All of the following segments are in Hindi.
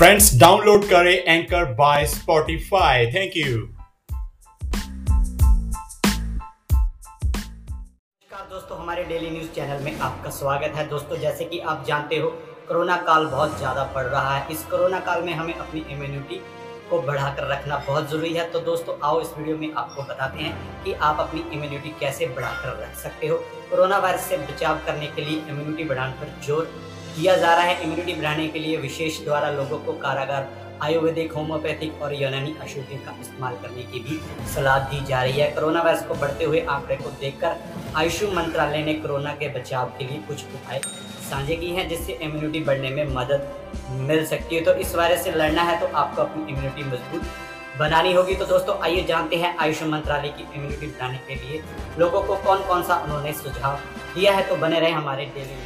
फ्रेंड्स डाउनलोड करें anchor by Spotify thank you दोस्तों, हमारे डेली न्यूज़ चैनल में आपका स्वागत है। दोस्तों, जैसे कि आप जानते हो, कोरोना काल बहुत ज़्यादा बढ़ रहा है। इस कोरोना काल में हमें अपनी इम्यूनिटी को बढ़ाकर रखना बहुत ज़रूरी है। तो दोस्तों, आओ इस वीडियो में आपको बताते हैं कि आप अपनी इम्यूनिटी कैसे बढ़ाकर रख सकते हो। कोरोना वायरस से बचाव करने के लिए इम्यूनिटी बढ़ाने पर ज़ोर दिया जा रहा है। इम्यूनिटी बढ़ाने के लिए विशेष द्वारा लोगों को कारागार, आयुर्वेदिक होम्योपैथिक और यूनानी औषधियों का इस्तेमाल करने की भी सलाह दी जा रही है। कोरोना वायरस को बढ़ते हुए आंकड़े को देखकर आयुष मंत्रालय ने कोरोना के बचाव के लिए कुछ उपाय साझे की हैं जिससे इम्यूनिटी बढ़ने में मदद मिल सकती है। तो इस वायरस से लड़ना है तो आपको अपनी इम्यूनिटी मज़बूत बनानी होगी। तो दोस्तों, आइए जानते हैं आयुष मंत्रालय की इम्यूनिटी बढ़ाने के लिए लोगों को कौन कौन सा उन्होंने सुझाव दिया है। तो बने रहे हमारे डेली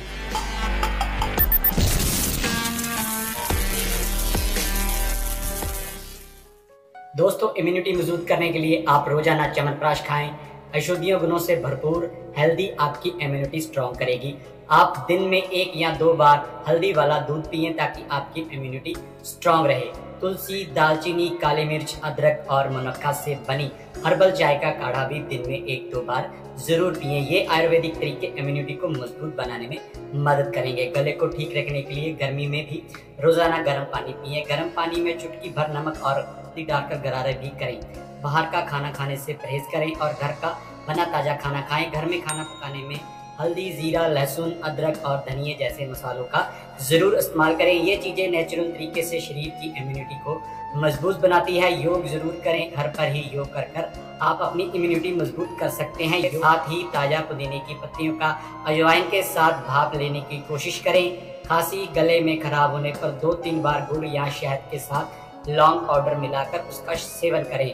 दोस्तों इम्यूनिटी मज़बूत करने के लिए आप रोज़ाना चमनप्राश खाएँ औषधीय गुणों से भरपूर हेल्दी आपकी इम्यूनिटी स्ट्रॉन्ग करेगी। आप दिन में एक या दो बार हल्दी वाला दूध पिए ताकि आपकी इम्यूनिटी स्ट्रॉन्ग रहे। तुलसी, दालचीनी, काली मिर्च, अदरक और मुनक्का से बनी हर्बल चाय का काढ़ा भी दिन में एक दो बार ज़रूर पिए। ये आयुर्वेदिक तरीके इम्यूनिटी को मज़बूत बनाने में मदद करेंगे। गले को ठीक रखने के लिए गर्मी में भी रोज़ाना गर्म पानी पिए। गर्म पानी में चुटकी भर नमक और डालकर गरारे भी करें। बाहर का खाना खाने से परहेज करें और घर का बना ताज़ा खाना खाएँ। घर में खाना पकाने में हल्दी, जीरा, लहसुन, अदरक और धनिया जैसे मसालों का ज़रूर इस्तेमाल करें। ये चीज़ें नेचुरल तरीके से शरीर की इम्यूनिटी को मज़बूत बनाती है। योग ज़रूर करें। घर पर ही योग कर कर आप अपनी इम्यूनिटी मज़बूत कर सकते हैं। साथ ही ताज़ा पुदीने की पत्तियों का अजवाइन के साथ भाप लेने की कोशिश करें। खांसी गले में खराब होने पर दो तीन बार गुड़ या शहद के साथ लौंग पाउडर मिलाकर उसका सेवन करें।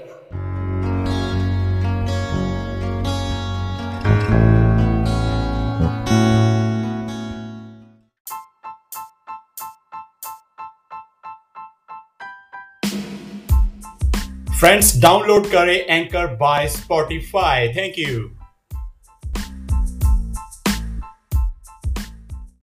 फ्रेंड्स डाउनलोड करें anchor by Spotify thank you